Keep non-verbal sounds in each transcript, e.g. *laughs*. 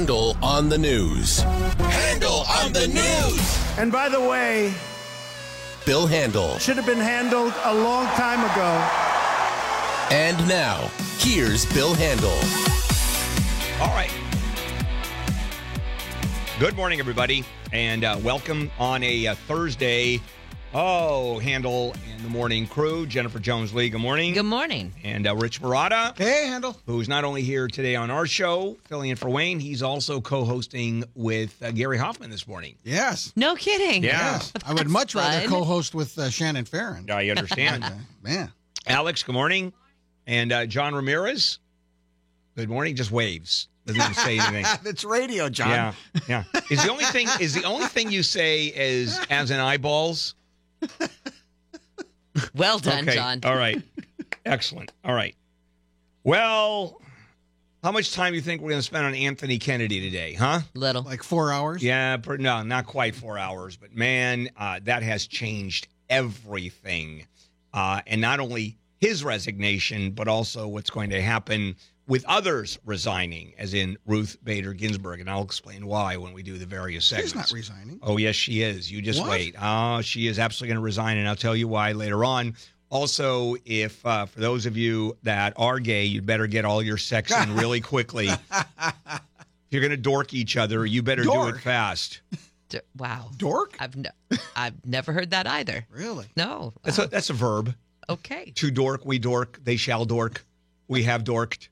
Handel on the news. Handel on the news. And by the way, Bill Handel should have been handled a long time ago. And now, here's Bill Handel. All right. Good morning, everybody, and uh, welcome on a uh, Thursday. Oh, Handel and the morning crew. Jennifer Jones Lee, good morning. Good morning. And uh, Rich Murata, Hey, Handel. who's not only here today on our show, filling in for Wayne, he's also co hosting with uh, Gary Hoffman this morning. Yes. No kidding. Yeah. Yes. I would much rather co-host with uh, Shannon Farren. I understand. *laughs* Man. Alex, good morning. And uh, John Ramirez, good morning. Just waves. Doesn't even say anything. *laughs* That's radio, John. Yeah, yeah. Is the only thing is the only thing you say is as in eyeballs. *laughs* Well done, okay. John. All right. Excellent. All right. Well, how much time do you think we're going to spend on Anthony Kennedy today, huh? Little. Like four hours. Yeah, per, no, not quite four hours, but man, uh, that has changed everything. Uh, and not only his resignation, but also what's going to happen with others resigning, as in Ruth Bader Ginsburg. And I'll explain why when we do the various segments. She's not resigning. Oh, yes, she is. You just What? wait. Oh, she is absolutely going to resign, and I'll tell you why later on. Also, if uh, for those of you that are gay, you'd better get all your sex in *laughs* really quickly. if you're going to dork each other, you better do it fast. D- wow. Dork? I've ne- I've never heard that either. Really? No. That's a, that's a verb. Okay. To dork, we dork. They shall dork. We have dorked.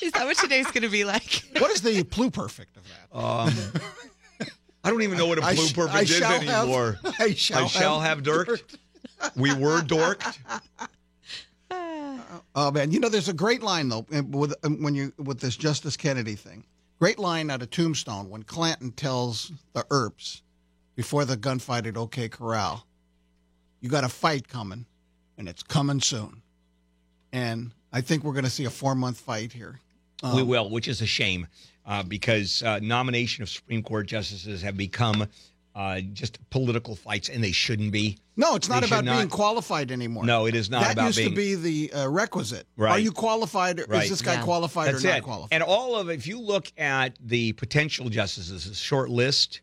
*laughs* Is that what today's going to be like? What is the pluperfect of that? Um, *laughs* I don't even know what a I blue sh- perfect I is shall have- anymore. *laughs* I shall, I shall have dorked. We were dorked. Oh man, you know there's a great line though uh, with um, when you with this Justice Kennedy thing. Great line out of Tombstone when Clanton tells the Earps before the gunfight at OK Corral, "You got a fight coming, and it's coming soon." And I think we're going to see a four month fight here. Um, we will, which is a shame uh, because uh, nomination of Supreme Court justices have become uh, just political fights, and they shouldn't be. No, it's not They should about being qualified anymore. No, it is not that about used being. to be the uh, requisite. Right. Are you qualified? Or Right. Is this guy Yeah. qualified That's or not it. qualified? And all of, if you look at the potential justices, a short list,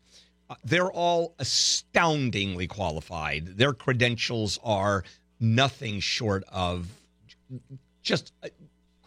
uh, they're all astoundingly qualified. Their credentials are nothing short of just uh,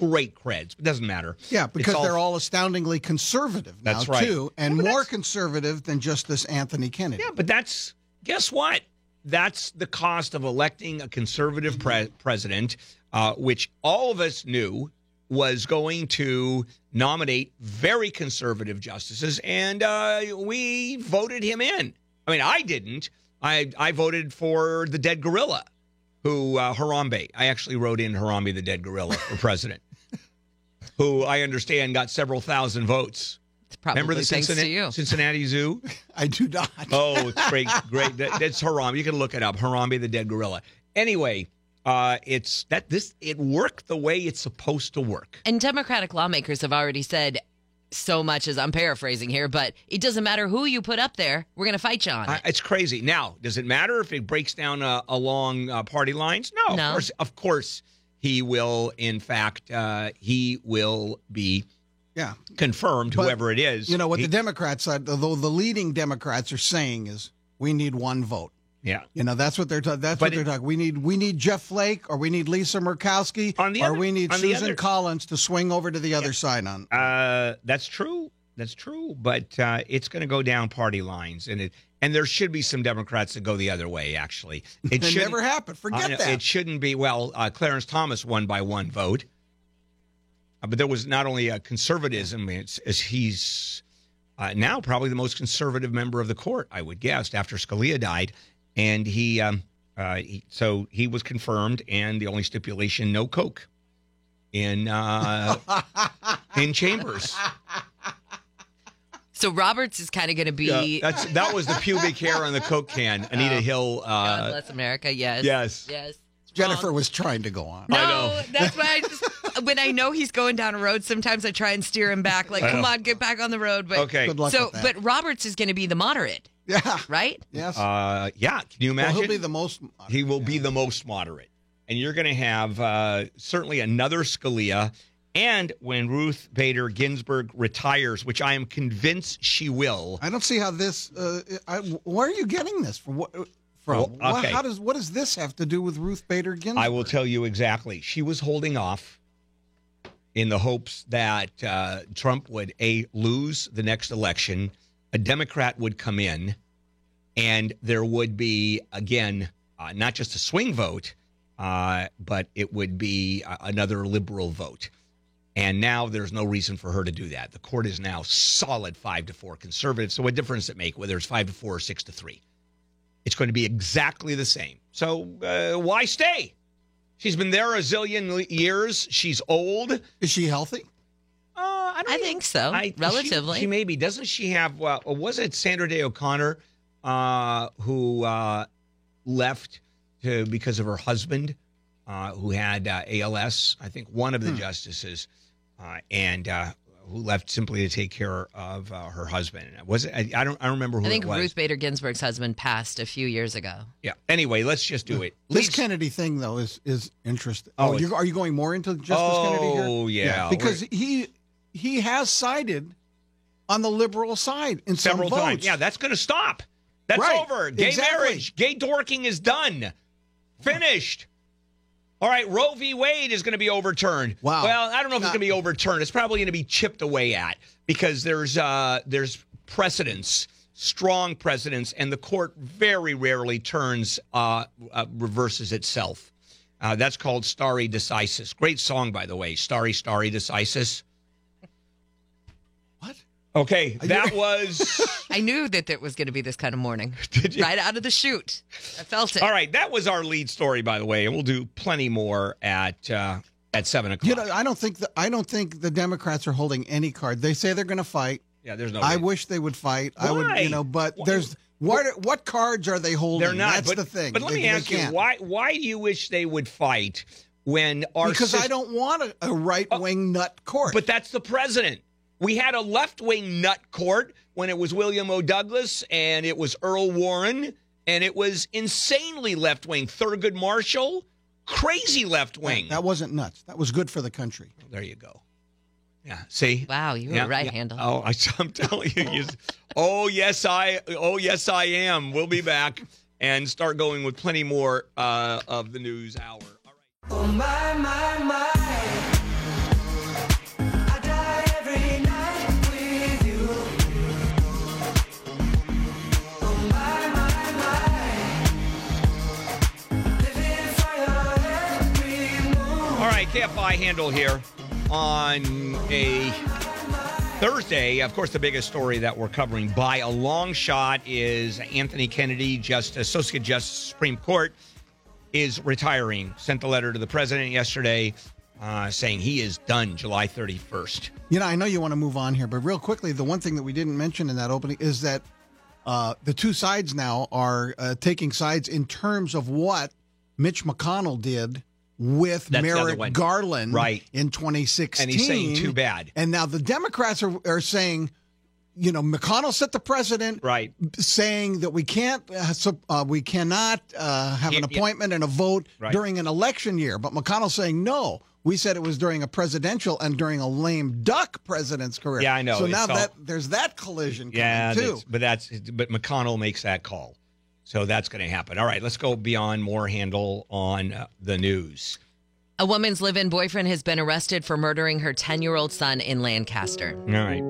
great creds. It doesn't matter. yeah, because they're all astoundingly conservative now That's right. too, and but more conservative than just this Anthony Kennedy. Yeah, but that's guess what? That's the cost of electing a conservative pre- president, uh, which all of us knew was going to nominate very conservative justices, and uh, we voted him in. I mean, I didn't. I I voted for the dead gorilla, who uh, Harambe. I actually wrote in Harambe the dead gorilla for president, who I understand got several thousand votes. It's probably Remember the thanks to Cincinnati, you. Cincinnati Zoo? *laughs* I do not. Oh, it's great, great. That, that's Harambe. You can look it up. Harambe the dead gorilla. Anyway, uh, it's that this it worked the way it's supposed to work. And Democratic lawmakers have already said so much as I'm paraphrasing here, but it doesn't matter who you put up there. We're going to fight you on I, it. it's crazy. Now, does it matter if it breaks down uh, along uh, party lines? No, No. of course, of course, he will. In fact, uh, he will be Yeah. confirmed. But, whoever it is, You know what He- the Democrats said, though the leading Democrats are saying is we need one vote. yeah. You know that's what they're ta- that's But what they're talking. We need we need Jeff Flake or we need Lisa Murkowski or we need Susan other- Collins to swing over to the other side on. Uh, that's true. That's true. But uh, it's going to go down party lines, and it and there should be some Democrats that go the other way. Actually, *laughs* it It shouldn't- never happened. I Forget that. It shouldn't be. Well, uh, Clarence Thomas won by one vote, Uh, but there was not only a conservatism. It's as he's uh, now probably the most conservative member of the court, I would guess, after Scalia died, and he. Um, uh, he so he was confirmed, and the only stipulation: no coke in uh, *laughs* in chambers. So Roberts is kind of going to be. Yeah, that's that was the pubic hair on the coke can. *laughs* Anita Hill. God Uh, bless America. Yes. yes. Yes. Jennifer Wrong. was trying to go on. No, I know. *laughs* that's why I just when I know he's going down a road, sometimes I try and steer him back. Like, come on, get back on the road. But Okay. Good luck so, with that. but Roberts is going to be the moderate, Yeah. right? Yes. Uh, yeah. Can you well, imagine? he'll be the most. He will be the most moderate. And you're going to have uh, certainly another Scalia And when Ruth Bader Ginsburg retires, which I am convinced she will, I don't see how this. Uh, I, where are you getting this from? What, from? Well, okay. how does what does this have to do with Ruth Bader Ginsburg? I will tell you exactly. She was holding off in the hopes that uh, Trump would a lose the next election, a Democrat would come in, and there would be again uh, not just a swing vote, uh, but it would be uh, another liberal vote. And now there's no reason for her to do that. The court is now solid five to four conservative. So what difference does it make whether it's five to four or six to three? It's going to be exactly the same. So uh, why stay? She's been there a zillion years. She's old. Uh, Is she healthy? I, don't I even- think so, I- she- relatively. She, maybe doesn't she have? Well, was it Sandra Day O'Connor uh, who uh, left to because of her husband uh, who had uh, ALS? I think one Hmm. of the justices, uh, and uh, who left simply to take care of uh, her husband. Was it? I, I don't. I don't remember who I think it was. Ruth Bader Ginsburg's husband passed a few years ago. yeah. Anyway, let's just do it. This Leads- Kennedy thing, though, is is interesting. Oh, Oh, you are you going more into Justice Oh, Kennedy here? Oh yeah, because he he has sided on the liberal side in several some times. votes. Yeah, that's going to stop. That's Right, over. Gay exactly. marriage, gay dorking is done. Finished. All right, Roe v. Wade is going to be overturned. Wow. Well, I don't know if it's going to be overturned. It's probably going to be chipped away at because there's uh, there's precedents, strong precedents, and the court very rarely turns uh, uh, reverses itself. Uh, that's called stare decisis. Great song, by the way. "Starry, stare decisis. What? Okay, that was. *laughs* I knew that it was going to be this kind of morning. *laughs* Did you? Right out of the chute. I felt it. All right, that was our lead story, by the way, and we'll do plenty more at uh, at seven o'clock. You know, I don't think the, I don't think the Democrats are holding any card. They say they're going to fight. yeah, there's no. I way. wish they would fight. I would, you know, but Why? there's what what cards are they holding? they're not. That's but, the thing. But let They- me they ask you, why why do you wish they would fight when our Because sys- I don't want a, a right wing nut court. But that's the president. We had a left wing nut court when it was William O. Douglas and it was Earl Warren and it was insanely left wing. Thurgood Marshall, crazy left wing. that wasn't nuts. That was good for the country. There you go. Yeah. See. Wow, you were Yeah, right, yeah. Handel. Oh, I, *laughs* I'm telling you. you oh yes, I. Oh yes, I am. We'll be back and start going with plenty more uh, of the news hour. All right. All right, KFI Handel here on a Thursday. Of course, the biggest story that we're covering by a long shot is Anthony Kennedy, just Associate Justice Supreme Court, is retiring. Sent the letter to the president yesterday uh, saying he is done July 31st. You know, I know you want to move on here, but real quickly, the one thing that we didn't mention in that opening is that uh, the two sides now are uh, taking sides in terms of what Mitch McConnell did with That's Merrick. Garland Right. in 2016. And he's saying too bad. And now the Democrats are, are saying, you know, McConnell set the precedent, Right. saying that we can't, uh, so, uh, we cannot uh, have an appointment and a vote Right. during an election year. But McConnell saying no. We said it was during a presidential and during a lame duck president's career. Yeah, I know. So now all- that there's that collision coming Yeah, too. that's- but that's but McConnell makes that call, so that's going to happen. All right, let's go beyond more Handel on uh, the news. A woman's live in boyfriend has been arrested for murdering her 10 year old son in Lancaster. All right.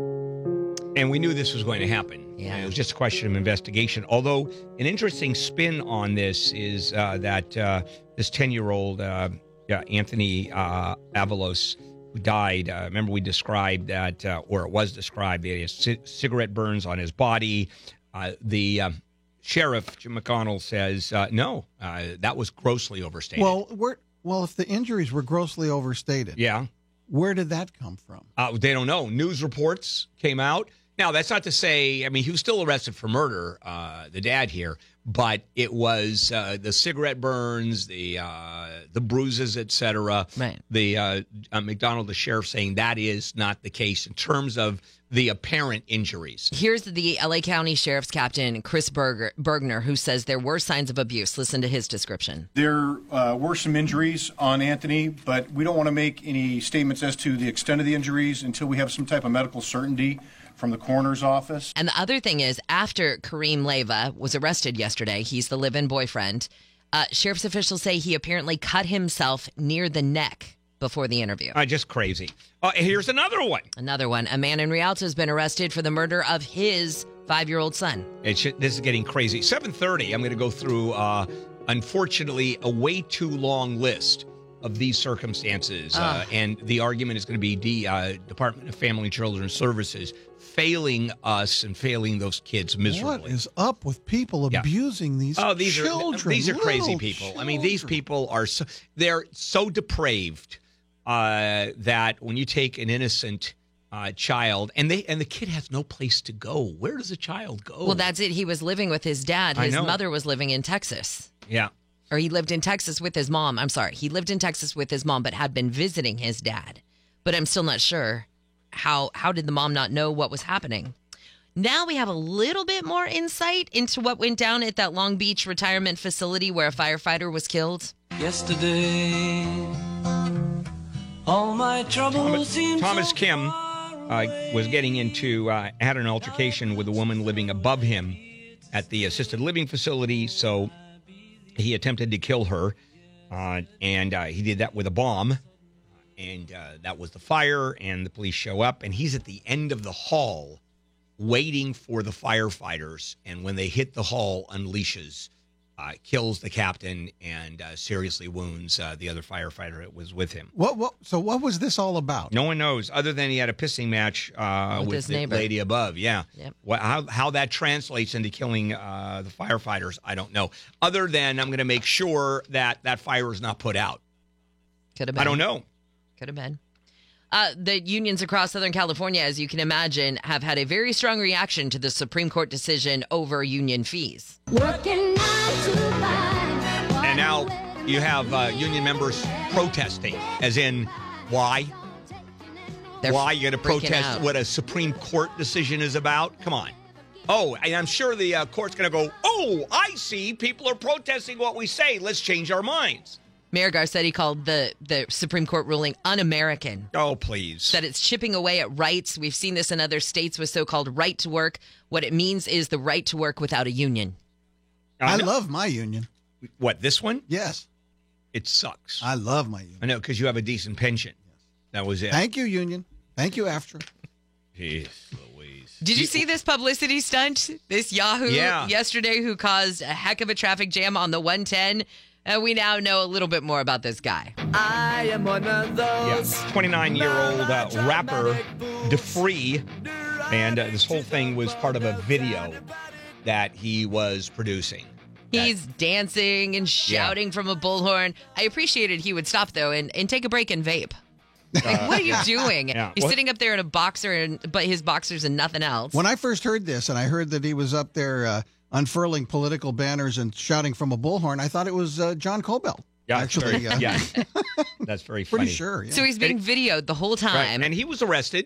And we knew this was going to happen. Yeah. It was just a question of investigation. Although, an interesting spin on this is uh, that uh, this 10 year old uh, yeah, Anthony uh, Avalos, who died, uh, remember we described that, uh, or it was described, that he has ci- cigarette burns on his body. Uh, the um sheriff, Jim McDonnell, says, uh, no, uh, that was grossly overstated. well, where, well, if the injuries were grossly overstated, yeah. where did that come from? Uh, they don't know. News reports came out. Now, that's not to say, I mean, he was still arrested for murder, uh, the dad here, but it was uh, the cigarette burns, the uh, the bruises, etc. Right. The uh, uh, McDonnell, the sheriff, saying that is not the case in terms of the apparent injuries. Here's the LA County Sheriff's Captain Chris Berger, Bergner, who says there were signs of abuse. Listen to his description. There uh, were some injuries on Anthony, but we don't want to make any statements as to the extent of the injuries until we have some type of medical certainty from the coroner's office. And the other thing is, after Kareem Leiva was arrested yesterday, he's the live in boyfriend. Uh, sheriff's officials say he apparently cut himself near the neck before the interview. Uh, just crazy. Uh, here's another one. Another one. A man in Rialto has been arrested for the murder of his five year old son. It should, this is getting crazy. 7:30. I'm going to go through, uh, unfortunately, a way too long list of these circumstances, uh, and the argument is going to be the uh, Department of Family and Children Services failing us and failing those kids miserably. What is up with people Yeah. abusing these Oh, these children? are these are crazy little people. I mean, these people are so they're so depraved uh, that when you take an innocent uh, child and they and the kid has no place to go, where does a child go? Well, that's it. He was living with his dad. His mother was living in Texas. yeah. Or he lived in Texas with his mom. I'm sorry. He lived in Texas with his mom, but had been visiting his dad. But I'm still not sure how how did the mom not know what was happening? Now we have a little bit more insight into what went down at that Long Beach retirement facility where a firefighter was killed. Yesterday, all my troubles Thomas so Kim uh, was getting into uh, had an altercation with a woman living above him at the assisted living facility. So he attempted to kill her, uh, and uh, he did that with a bomb. And uh, that was the fire, and the police show up, and he's at the end of the hall, waiting for the firefighters. And when they hit the hall, unleashes, uh, kills the captain, and uh, seriously wounds uh, the other firefighter that was with him. What? What? So what was this all about? No one knows, other than he had a pissing match uh, With with, his the neighbor. lady above. Yeah. Yep. What, how how that translates into killing uh, the firefighters, I don't know. Other than I'm going to make sure that that fire is not put out. Could have been. I don't know. Could have been. Uh, the unions across Southern California, as you can imagine, have had a very strong reaction to the Supreme Court decision over union fees. Working to five. And now you have uh, union members protesting, as in why? They're why you going to protest out. what a Supreme Court decision is about? Come on. Oh, and I'm sure the uh, court's going to go. Oh, I see. People are protesting what we say. Let's change our minds. Mayor Garcetti called the, the Supreme Court ruling un-American. Oh, please. That it's chipping away at rights. We've seen this in other states with so-called right to work. What it means is the right to work without a union. I know- love my union. What this one? Yes, It sucks. I love my union. I know because you have a decent pension. That was it. Thank you, union. Thank you, AFTRA. Jeez Louise. Did you see this publicity stunt? This Yahoo Yeah. yesterday who caused a heck of a traffic jam on the 110. Uh, we now know a little bit more about this guy. I am one of those. Yeah, 29 year old uh, rapper DeFree, and uh, this whole thing was part of a video that he was producing. That- He's dancing and shouting from a bullhorn. I appreciated he would stop though and, and take a break and vape. Like, what are you doing? Yeah. He's What- sitting up there in a boxer and but his boxers and nothing else. When I first heard this, and I heard that he was up there uh, unfurling political banners and shouting from a bullhorn, I thought it was uh, John Kobylt. Yeah, actually, very- uh, yeah, *laughs* that's very funny. pretty sure. Yeah. so he's being videoed the whole Right. time. And he was arrested,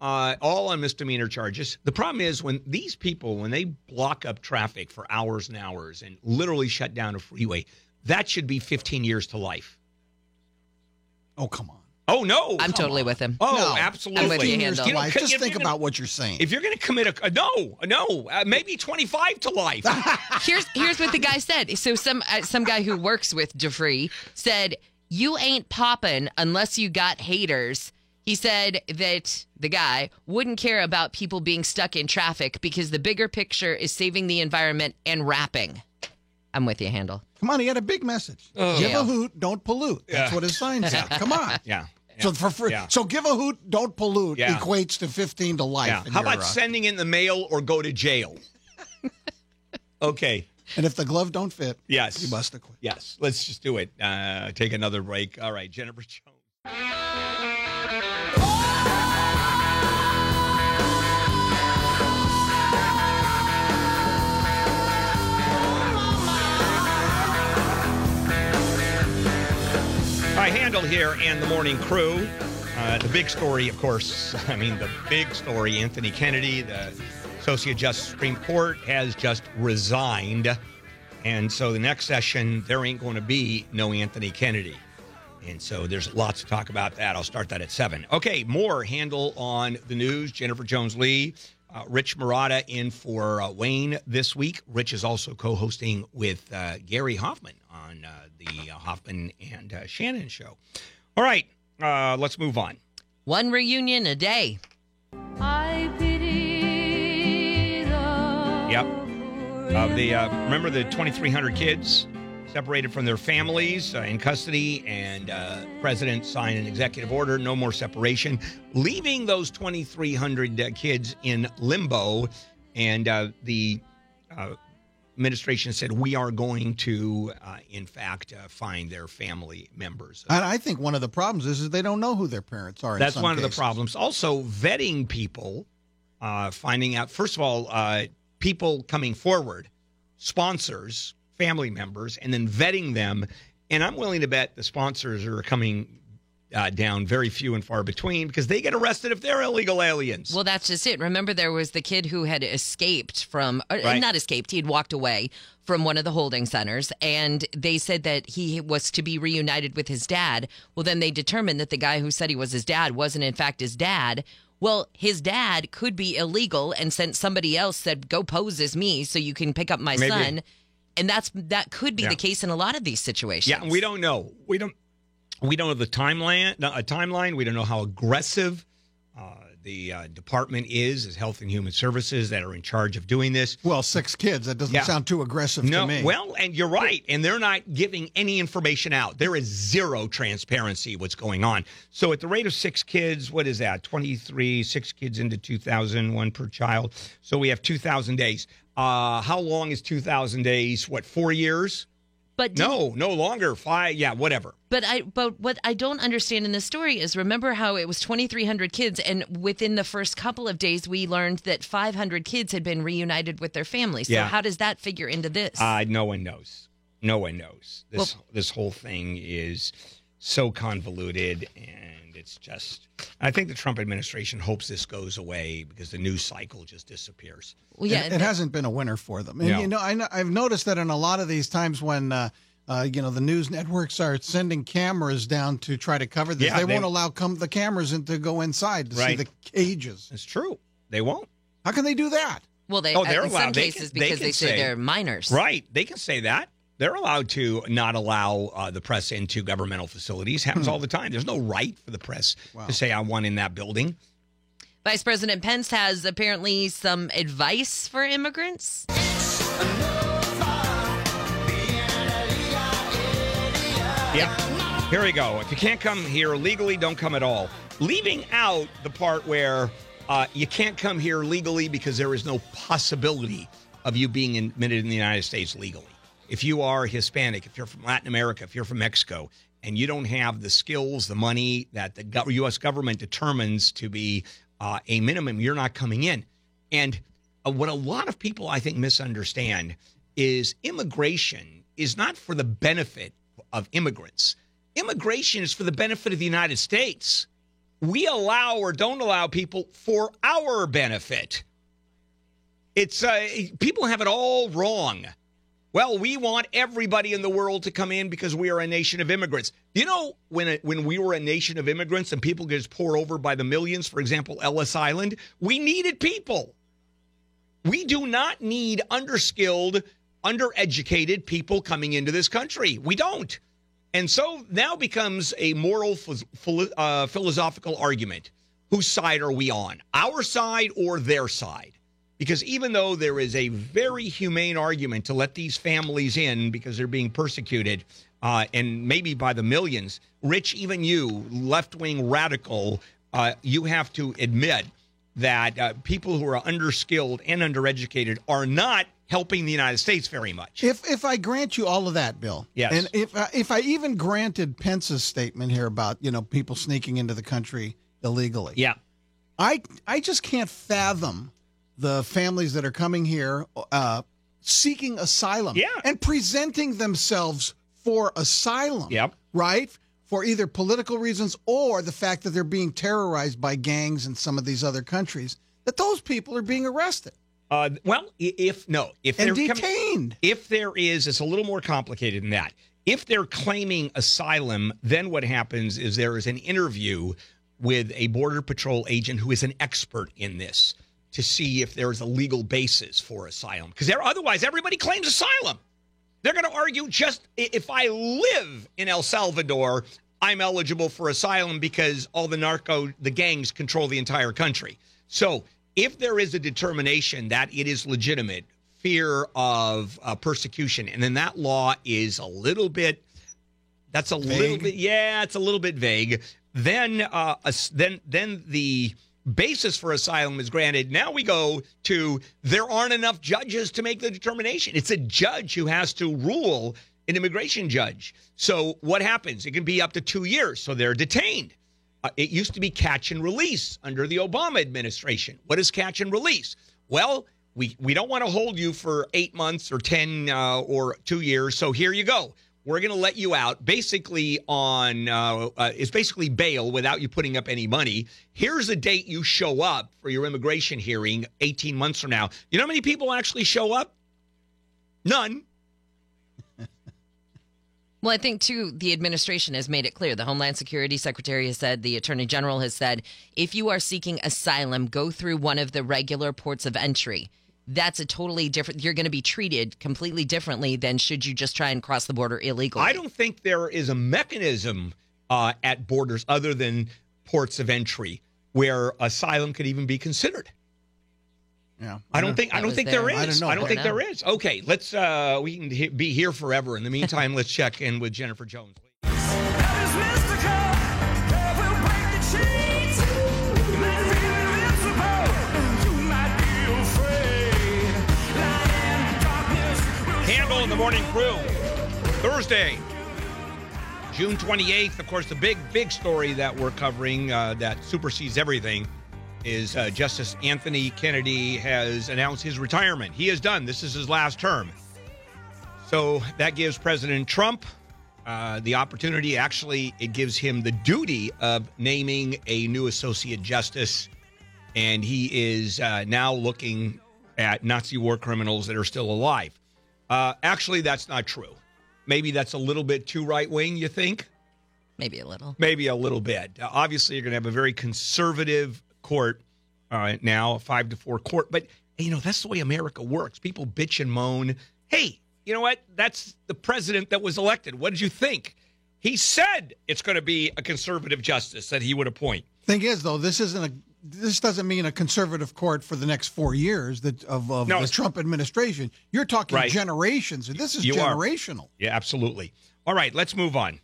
uh, all on misdemeanor charges. The problem is when these people, when they block up traffic for hours and hours and literally shut down a freeway, that should be 15 years to life. oh, come on. Oh no! I'm totally with him. Oh, No. absolutely. I'm with you, 15 years Handel. to You know, life. Just if think you're about what you're saying. If you're going to commit a no, no, uh, maybe 25 to life. *laughs* here's here's what the guy said. So some uh, some guy who works with DeFree said, "You ain't popping unless you got haters." He said that the guy wouldn't care about people being stuck in traffic because the bigger picture is saving the environment and rapping. I'm with you, Handel. Come on, he had a big message. Give Yeah. a hoot, don't pollute. That's Yeah. what his sign said. Come on. *laughs* yeah. So for free, Yeah. so give a hoot, don't pollute Yeah. equates to 15 to life. How about uh, sending in the mail or go to jail? *laughs* okay. And if the glove don't fit, Yes. you must acquit. Yes. Let's just do it. Uh, take another break. All right. Jennifer Jones. Here and the morning crew. Uh, the big story, of course, *laughs* I mean, the big story Anthony Kennedy, the Associate Justice Supreme Court, has just resigned. And so the next session, there ain't going to be no Anthony Kennedy. And so there's lots to talk about that. I'll start that at 7. Okay, more Handel on the news. Jennifer Jones Lee, uh, Rich Murata in for uh, Wayne this week. Rich is also co hosting with uh, Gary Hoffman on uh, the uh, Hoffman and uh, Shannon show. All right, uh, let's move on. One reunion a day. I pity the Yep. Uh, the uh, remember the 2,300 kids separated from their families uh, in custody, and uh, president signed an executive order: no more separation, leaving those 2,300 uh, kids in limbo. And uh, the uh, administration said we are going to, uh, in fact, uh, find their family members. And I think one of the problems is, is they don't know who their parents are. That's one of the problems. Also, vetting people, uh, finding out, first of all, uh, people coming forward, sponsors, family members, and then vetting them. And I'm willing to bet the sponsors are coming uh, down very few and far between because they get arrested if they're illegal aliens. Well, that's just it. Remember, there was the kid who had escaped from, uh, Right. not escaped, he had walked away from one of the holding centers, and they said that he was to be reunited with his dad. Well, then they determined that the guy who said he was his dad wasn't, in fact, his dad. Well, his dad could be illegal and sent somebody else said, "Go pose as me, so you can pick up my Maybe. son." And that's that could be Yeah. the case in a lot of these situations. Yeah, we don't know. We don't. We don't know the timeline. A timeline. We don't know how aggressive uh, the uh, department is, as Health and Human Services, that are in charge of doing this. Well, six kids. That doesn't Yeah. sound too aggressive No, to me. well, and you're right, and they're not giving any information out. There is zero transparency what's going on. So at the rate of six kids, what is that? Twenty three, six kids into 2001 per child. So we have two thousand days. Uh, how long is two thousand days? What four years? but did- No, no longer. Five. Yeah, whatever. But I but what I don't understand in this story is remember how it was 2300 kids and within the first couple of days we learned that 500 kids had been reunited with their families. So Yeah. how does that figure into this? Uh, no one knows. No one knows. This Well- this whole thing is so convoluted, and it's just. I think the Trump administration hopes this goes away because the news cycle just disappears. well, yeah, it, it hasn't been a winner for them. And No. you know, I know, I've noticed that in a lot of these times when uh, uh, you know the news networks are sending cameras down to try to cover this, Yeah, they, they- won't allow come the cameras in to go inside to see the cages. It's true. They won't. How can they do that? well they Oh, they're in some allowed. They cases can- they because can they say say- they're minors. Right. They can say that. They're allowed to not allow uh, the press into governmental facilities. Happens all the time. There's no right for the press to say I want in that building. Vice President Pence has apparently some advice for immigrants. Yeah. Here we go. If you can't come here legally, don't come at all. Leaving out the part where uh, you can't come here legally because there is no possibility of you being admitted in the United States legally. If you are Hispanic, if you're from Latin America, if you're from Mexico, and you don't have the skills, the money that the U.S. government determines to be uh, a minimum, you're not coming in. And uh, what a lot of people, I think, misunderstand is immigration is not for the benefit of immigrants. Immigration is for the benefit of the United States. We allow or don't allow people for our benefit. It's uh, people have it all wrong. Well, we want everybody in the world to come in because we are a nation of immigrants. You know, when it, when we were a nation of immigrants and people get poured over by the millions, for example, Ellis Island, we needed people. We do not need underskilled, undereducated people coming into this country. We don't. And so now becomes a moral, uh, philosophical argument. Whose side are we on? Our side or their side? Because even though there is a very humane argument to let these families in because they're being persecuted, uh, and maybe by the millions, Rich, even you, left wing radical, uh, you have to admit that uh, people who are underskilled and undereducated are not helping the United States very much. If if I grant you all of that, Bill, Yes. and if I, if I even granted Pence's statement here about you know people sneaking into the country illegally, yeah. I I just can't fathom the families that are coming here uh, seeking asylum, Yeah. and presenting themselves for asylum, Yep. right? for either political reasons or the fact that they're being terrorized by gangs in some of these other countries, that those people are being arrested Uh, well, if no, if and they're detained. if there is, it's a little more complicated than that. If they're claiming asylum, then what happens is there is an interview with a Border Patrol agent who is an expert in this to see if there is a legal basis for asylum. Because otherwise, everybody claims asylum. They're going to argue just if I live in El Salvador, I'm eligible for asylum because all the narco, the gangs control the entire country. So if there is a determination that it is legitimate, fear of uh, persecution, and then that law is a little bit, that's a little bit, yeah, it's a little bit vague. Then, uh, then, then the basis for asylum is granted. Now we go to there aren't enough judges to make the determination. It's a judge who has to rule, an immigration judge. So what happens? It can be up to two years. So they're detained. Uh, it used to be catch and release under the Obama administration. What is catch and release? Well, we we don't want to hold you for eight months or ten uh, or two years. So here you go. We're going to let you out basically on uh, uh, basically bail without you putting up any money. Here's the date you show up for your immigration hearing 18 months from now. You know how many people actually show up? None. Well, I think too, the administration has made it clear. The Homeland Security Secretary has said, the Attorney General has said, if you are seeking asylum, go through one of the regular ports of entry. That's a totally different. You're going to be treated completely differently than should you just try and cross the border illegally. I don't think there is a mechanism uh, at borders other than ports of entry where asylum could even be considered. Yeah, I don't think I That don't think there. there is. I don't know. I don't think don't there is. Okay, let's uh we can he- be here forever. In the meantime, *laughs* let's check in with Jennifer Jones. The morning crew. Thursday, June 28th. Of course, the big, big story that we're covering uh, that supersedes everything is uh, Justice Anthony Kennedy has announced his retirement. He is done. This is his last term. So that gives President Trump uh, the opportunity. Actually, it gives him the duty of naming a new associate justice. And he is uh, now looking at Nazi war criminals that are still alive. Uh, actually, that's not true. Maybe that's a little bit too right wing, you think? Maybe a little. Maybe a little bit. Uh, obviously, you're going to have a very conservative court uh, now, a five to four court. But, you know, that's the way America works. People bitch and moan. Hey, you know what? That's the president that was elected. What did you think? He said it's going to be a conservative justice that he would appoint. Thing is, though, this isn't a. This doesn't mean a conservative court for the next four years that of, of No, the Trump administration. You're talking Right. generations. This is You are. generational. Yeah, absolutely. All right, let's move on.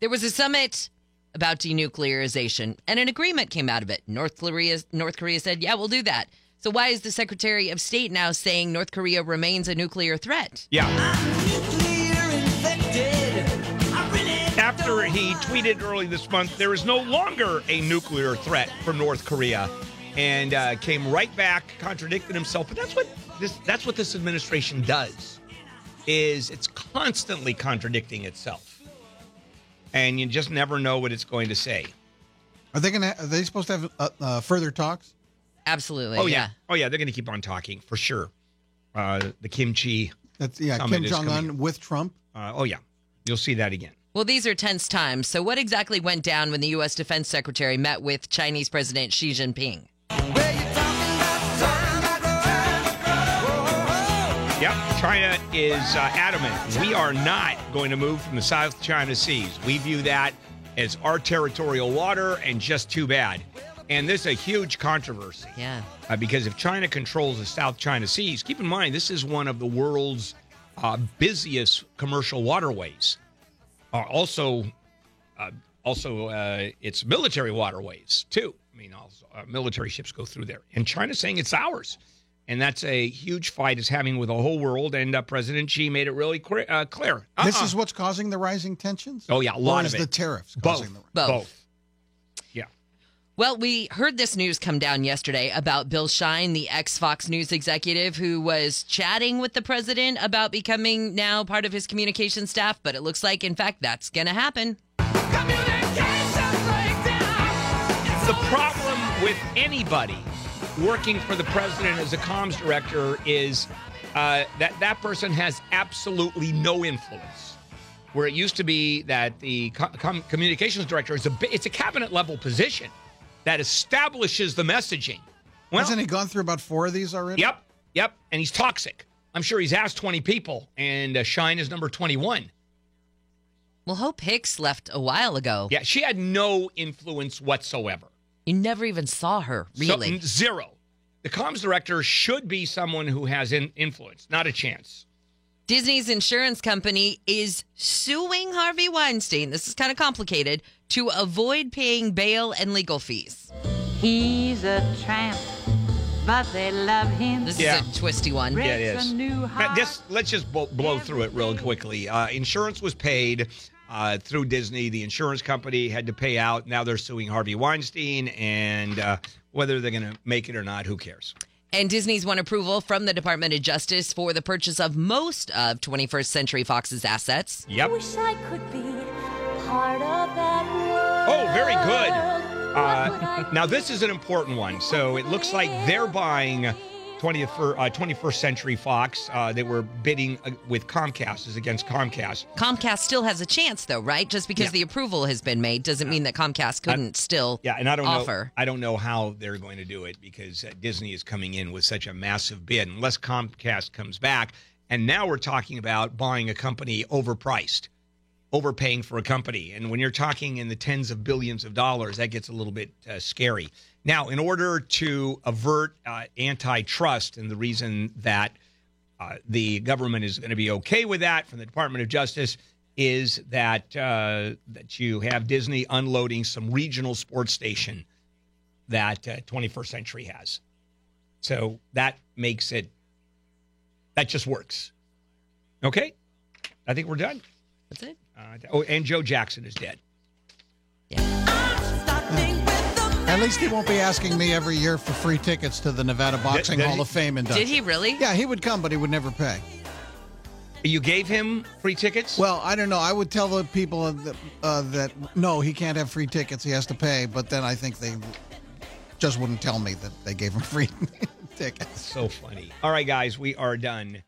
There was a summit about denuclearization, and an agreement came out of it. North Korea, North Korea said, "Yeah, we'll do that." So why is the Secretary of State now saying North Korea remains a nuclear threat? Yeah. After he tweeted early this month, there is no longer a nuclear threat from North Korea, and uh, came right back, contradicted himself. But that's what this that's what this administration does, is it's constantly contradicting itself, and you just never know what it's going to say. Are they going to? Are they supposed to have uh, uh, further talks? Absolutely. Oh yeah, oh yeah, they're going to keep on talking for sure. Uh, the kimchi. That's yeah. Kim Jong Un with Trump. Uh, oh yeah, you'll see that again. Well, these are tense times. So, what exactly went down when the U.S. Defense Secretary met with Chinese President Xi Jinping? Yep, China is uh, adamant. We are not going to move from the South China Seas. We view that as our territorial water and just too bad. And this is a huge controversy Yeah. uh, because if China controls the South China Seas, keep in mind this is one of the world's uh, busiest commercial waterways. Uh, also, uh, also uh, it's military waterways too. I mean, also, uh, military ships go through there, and China's saying it's ours, and that's a huge fight it's having with the whole world. And uh, President Xi made it really clear. Uh, clear. This Uh-uh. is what's causing the rising tensions. oh yeah, a or lot is of it. the tariffs both, the? Both. both. Yeah. Well, we heard this news come down yesterday about Bill Shine, the ex Fox News executive who was chatting with the president about becoming now part of his communication staff. But it looks like, in fact, that's going to happen. The problem with anybody working for the president as a comms director is uh, that that person has absolutely no influence. Where it used to be that the com- communications director is a it's a cabinet level position that establishes the messaging. Well, Hasn't he gone through about four of these already? Yep, yep, and he's toxic. I'm sure he's asked 20 people, and uh, Shine is number 21. Well, Hope Hicks left a while ago. Yeah, she had no influence whatsoever. You never even saw her, really. n- zero. The comms director should be someone who has in- influence, not a chance. Disney's insurance company is suing Harvey Weinstein. This is kind of complicated to avoid paying bail and legal fees. He's a tramp, but they love him. This Yeah. is a twisty one. Yeah, it Breaks is. a new But heart. let's just blow, blow through it real quickly. Uh, insurance was paid uh, through Disney. The insurance company had to pay out. Now they're suing Harvey Weinstein, and uh, whether they're going to make it or not, who cares? And Disney's won approval from the Department of Justice for the purchase of most of 21st Century Fox's assets. Yep. Wish I could be Oh, very good. Uh, now, this is an important one. So it looks like they're buying 20th, fir- uh, 21st Century Fox. Uh, they were bidding uh, with Comcast, is against Comcast. Comcast still has a chance, though, right? Just because Yeah. the approval has been made doesn't mean that Comcast couldn't still Yeah, and I don't offer. know. I don't know how they're going to do it because uh, Disney is coming in with such a massive bid. Unless Comcast comes back, and now we're talking about buying a company overpriced, overpaying for a company, and when you're talking in the tens of billions of dollars, that gets a little bit uh, scary. Now, in order to avert uh, antitrust, and the reason that uh, the government is going to be okay with that from the Department of Justice is that uh, that you have Disney unloading some regional sports station that uh, 21st Century has. So that makes it that just works. Okay, I think we're done. That's it. Uh, oh, and Joe Jackson is dead. At least he won't be asking me every year for free tickets to the Nevada Boxing did Hall he- of Fame Did he really? Yeah, he would come, but he would never pay. You gave him free tickets. Well, I don't know. I would tell the people that, uh, that no, he can't have free tickets. He has to pay. But then I think they just wouldn't tell me that they gave him *laughs* free tickets. so funny. All right, guys, we are done.